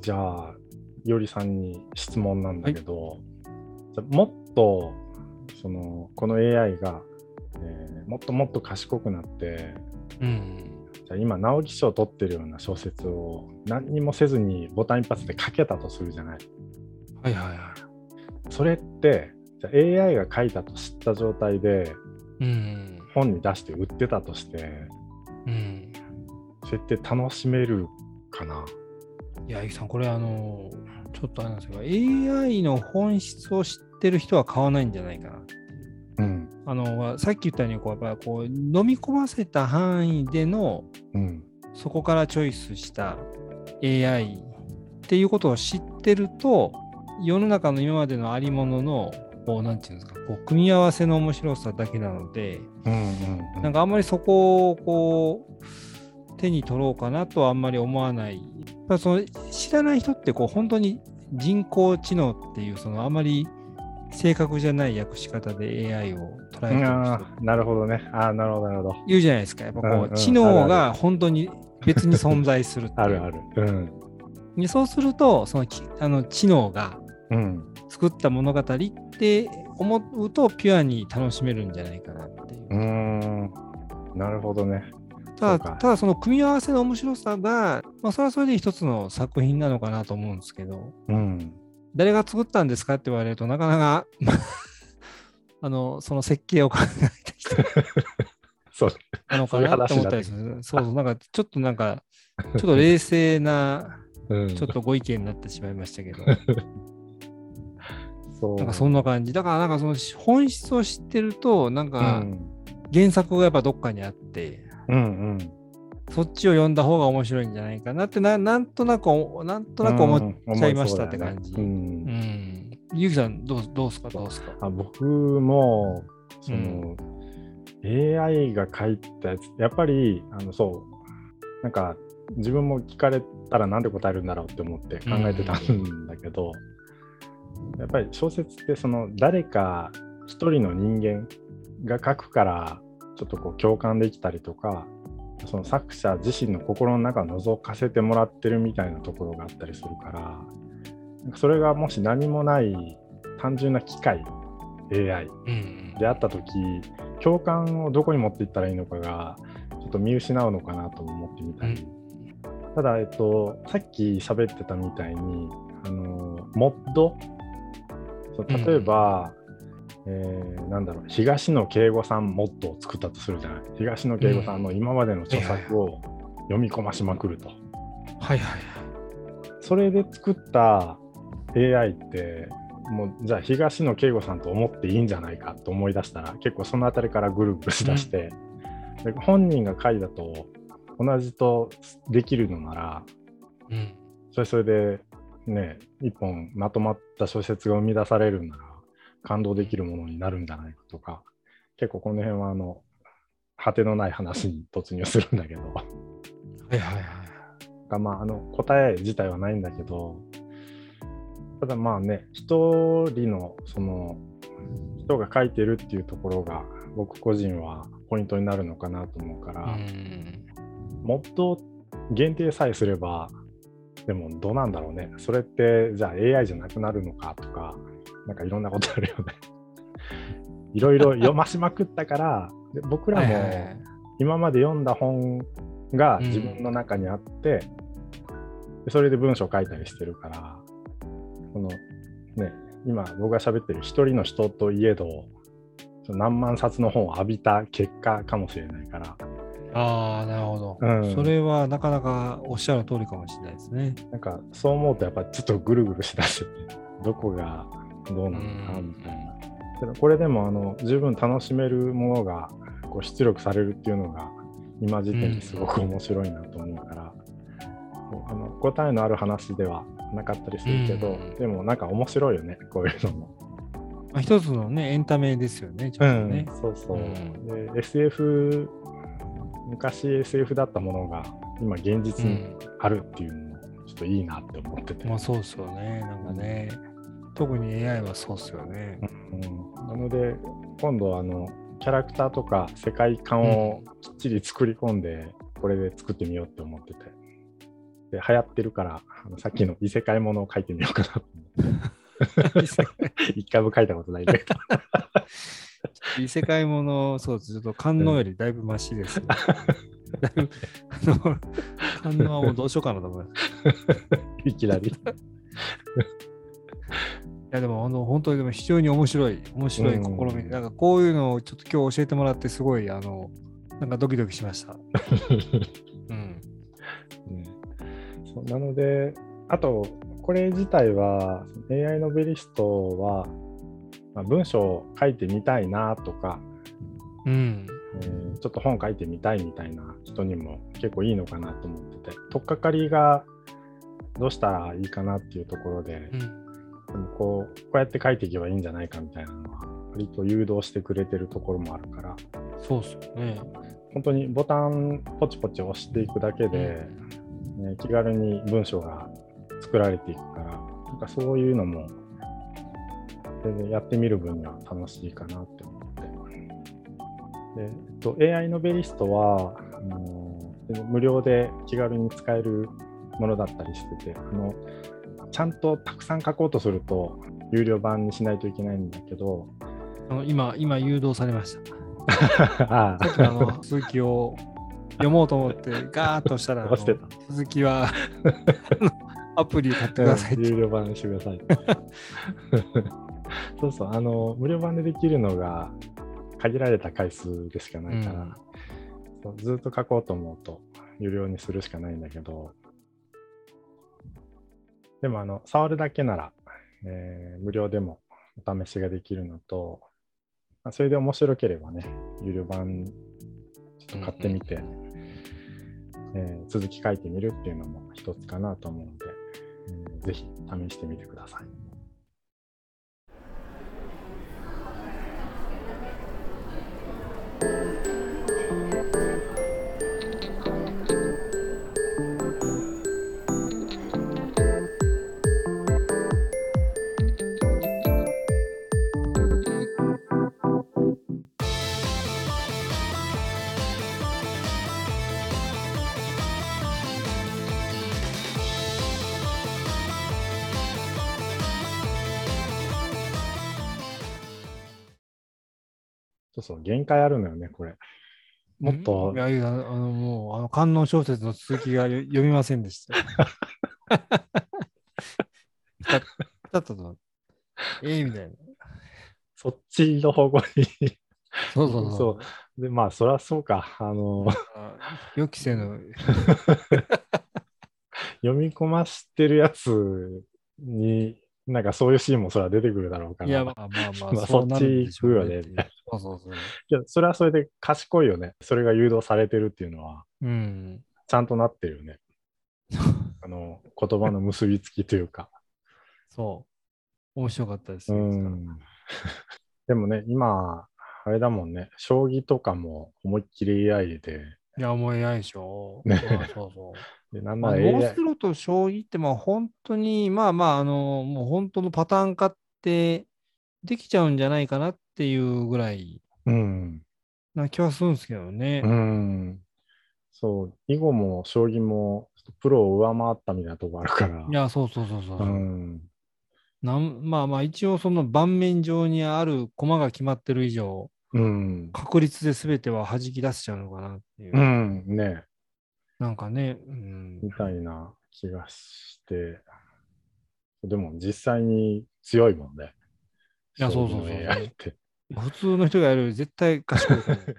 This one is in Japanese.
じゃあ、いおりさんに質問なんだけど、じゃあもっとそのこの AI が、えーもっともっと賢くなって、うん。じゃあ今、直木賞を取ってるような小説を何にもせずにボタン一発で書けたとするじゃない。はいはいはい。それって、じゃあ AI が書いたと知った状態でうん。本に出して売ってたとして、うん。それって楽しめるかな？いや、ゆきさん、これあの、ちょっとあれなんですけど、AI の本質を知ってる人は買わないんじゃないかな。うん。あの、さっき言ったように、こう、やっぱりこう、飲み込ませた範囲での、うん。そこからチョイスした AI っていうことを知ってると、世の中の今までのありものの、こう、なんていうんですか、こう、組み合わせの面白さだけなので、うんうんうん。なんかあんまりそこをこう手に取ろうかなとはあんまり思わない。やっぱその知らない人ってこう本当に人工知能っていうそのあまり正確じゃない訳し方で AI を捉えてる人ああ、なるほどね。ああ、なるほど、なるほど。言うじゃないですか。やっぱこう、うんうん知能が本当に別に存在するあるある。うん。でそうするとそのきあの知能がうん。作った物語って思うとピュアに楽しめるんじゃないかなっていう。うーん。なるほどね。ただ、ただその組み合わせの面白さが、まあ、それはそれで一つの作品なのかなと思うんですけど、うん。誰が作ったんですかって言われるとなかなか、あの、その設計を考えた人 そう。なのかなって思ったりする。そうそう、なんかちょっとなんか、ちょっと冷静な、うん。ちょっとご意見になってしまいましたけど、そう。なんかそんな感じ。だからなんかその本質を知ってると、なんうかん。原作がやっぱどっかにあって、うんうん。そっちを読んだ方が面白いんじゃないかなってな、なんとなくお、なんとなく思っちゃいましたって感じ。う。ゆうきさん、どうどうすか、どうすか？うんあ僕も、その、AI が書いたやつ、やっぱり、あの、そう、なんか、自分も聞かれたらなんで答えるんだろうって思って考えてたんだけど、やっぱり小説ってその誰か一人の人間が書くからちょっとこう共感できたりとかその作者自身の心の中を覗かせてもらってるみたいなところがあったりするからそれがもし何もない単純な機械 AI うん。であった時共感をどこに持っていったらいいのかがちょっと見失うのかなとも思ってみたり、ただ、えっと、さっき喋ってたみたいにあのモッド？例えば、えーなんだろう東野圭吾さんモッドを作ったとするじゃない。東野圭吾さんの今までの著作を読み込ましまくると、はいはい。それで作った AI ってもうじゃあ東野圭吾さんと思っていいんじゃないかと思い出したら結構その辺りからぐるぐるしだして、で本人が書いたと同じとできるのならうん。それそれでね一本まとまった小説が生み出されるなら感動できるものになるんじゃないかとか結構この辺はあの果てのない話に突入するんだけどはいはいはい。がまああの答え自体はないんだけどただまあね一人のその人が書いてるっていうところが僕個人はポイントになるのかなと思うから、うん。もっと限定さえすれば、でもどうなんだろうね。それって、じゃあ AI じゃなくなるのかとか、なんかいろんなことあるよね。いろいろ読ましまくったから、で僕らも今まで読んだ本がうん。自分の中にあって、でそれで文章を書いたりしてるから、このね、今僕が喋ってる一人の人といえど、何万冊の本を浴びた結果かもしれないから、ああ、なるほど、うん。それはなかなかおっしゃる通りかもしれないですね。なんかそう思うとやっぱちょっとぐるぐるしだしててどこがどうなのかなうんみたいな。けどこれでもあの十分楽しめるものがこう出力されるっていうのが今時点ですごく面白いなと思うから、こうあの答えのある話ではなかったりするけど、うんでもなんか面白いよねこういうのも。まあ、一つのね、エンタメですよね、ちょっとね。そうそう。うんで SF 昔 SF だったものが今現実にあるっていうのもちょっといいなって思ってて。まあそうですよね、なんかね。特に AI はそうですよね。うんなので今度あのキャラクターとか世界観をきっちり作り込んで、これで作ってみようって思っててで流行ってるから、あのさっきの異世界ものを書いてみようかな。一回も書いたことないんだけど。異世界もの、そうです。ちょっと観音よりだいぶマシです、ね。だいぶ、あの、観音はもうどうしようかなと思います。いきなり。いやでもあの本当にでも非常に面白い面白い試みで、うんなんかこういうのをちょっと今日教えてもらってすごいあのなんかドキドキしました。うん。うんそうなので、あと、これ自体は AI ノベリストは、まあ、文章を書いてみたいなとか、うん。えーちょっと本書いてみたいみたいな人にも結構いいのかなと思ってて、取っかかりがどうしたらいいかなっていうところで、うん。こうこうやって書いていけばいいんじゃないかみたいなのは、割と誘導してくれてるところもあるから、そうっすよね。本当にボタンポチポチ押していくだけで、ね、気軽に文章が作られていくから、なんかそういうのも、やってみる分には楽しいかなって思って。でえっと、AI ノベリストはあの無料で気軽に使えるものだったりしててあの、ちゃんとたくさん書こうとすると、有料版にしないといけないんだけど、あの今、今誘導されました。ああの続きを読もうと思ってガーッとしたら、続きは アプリ買ってください。有料版にしてください。そうそう、あの、無料版でできるのが限られた回数でしかないから、うんずっと書こうと思うと有料にするしかないんだけど、でも、あの、触るだけなら、えー無料でもお試しができるのと、まあそれで面白ければね、有料版ちょっと買ってみて、えー続き書いてみるっていうのも一つかなと思うので、えーぜひ試してみてください。そうそう、限界あるのよね、これ。もっとい、やいや、あのもう、あの観音小説の続きがよ読みませんでした。だだったと、ええみたいな。そっちの方向にそうそうそう。で、まあ、そりゃそうか。あの、あ予期せぬ。読み込ましてるやつに、なんかそういうシーンもそれは出てくるだろうから。いや、まあまあまあ、まあそっち行くよねそうそうそう。いや、それはそれで賢いよね。それが誘導されてるっていうのは、うん。ちゃんとなってるよね。あの、言葉の結びつきというか。そう。面白かったですうよ。ん。でもね、今、あれだもんね、将棋とかも思いっきり AI で、いや、もう AI でしょ。ねまあそうそう。でまあ、ノース、ロと将棋って、まあ本当に、まあまあ、あの、もう本当のパターン化ってできちゃうんじゃないかなっていうぐらいうん。な気はするんですけどね。うん。そう、囲碁も将棋もプロを上回ったみたいなとこあるから。いや、そうそうそうそう。うん。なんまあまあ、一応その盤面上にある駒が決まってる以上、うん。確率で全ては弾き出しちゃうのかなっていう。うん。ねなんかね、うん、みたいな気がして。でも実際に強いもんね。いやそうそうそう。普通の人がやるより絶対賢い。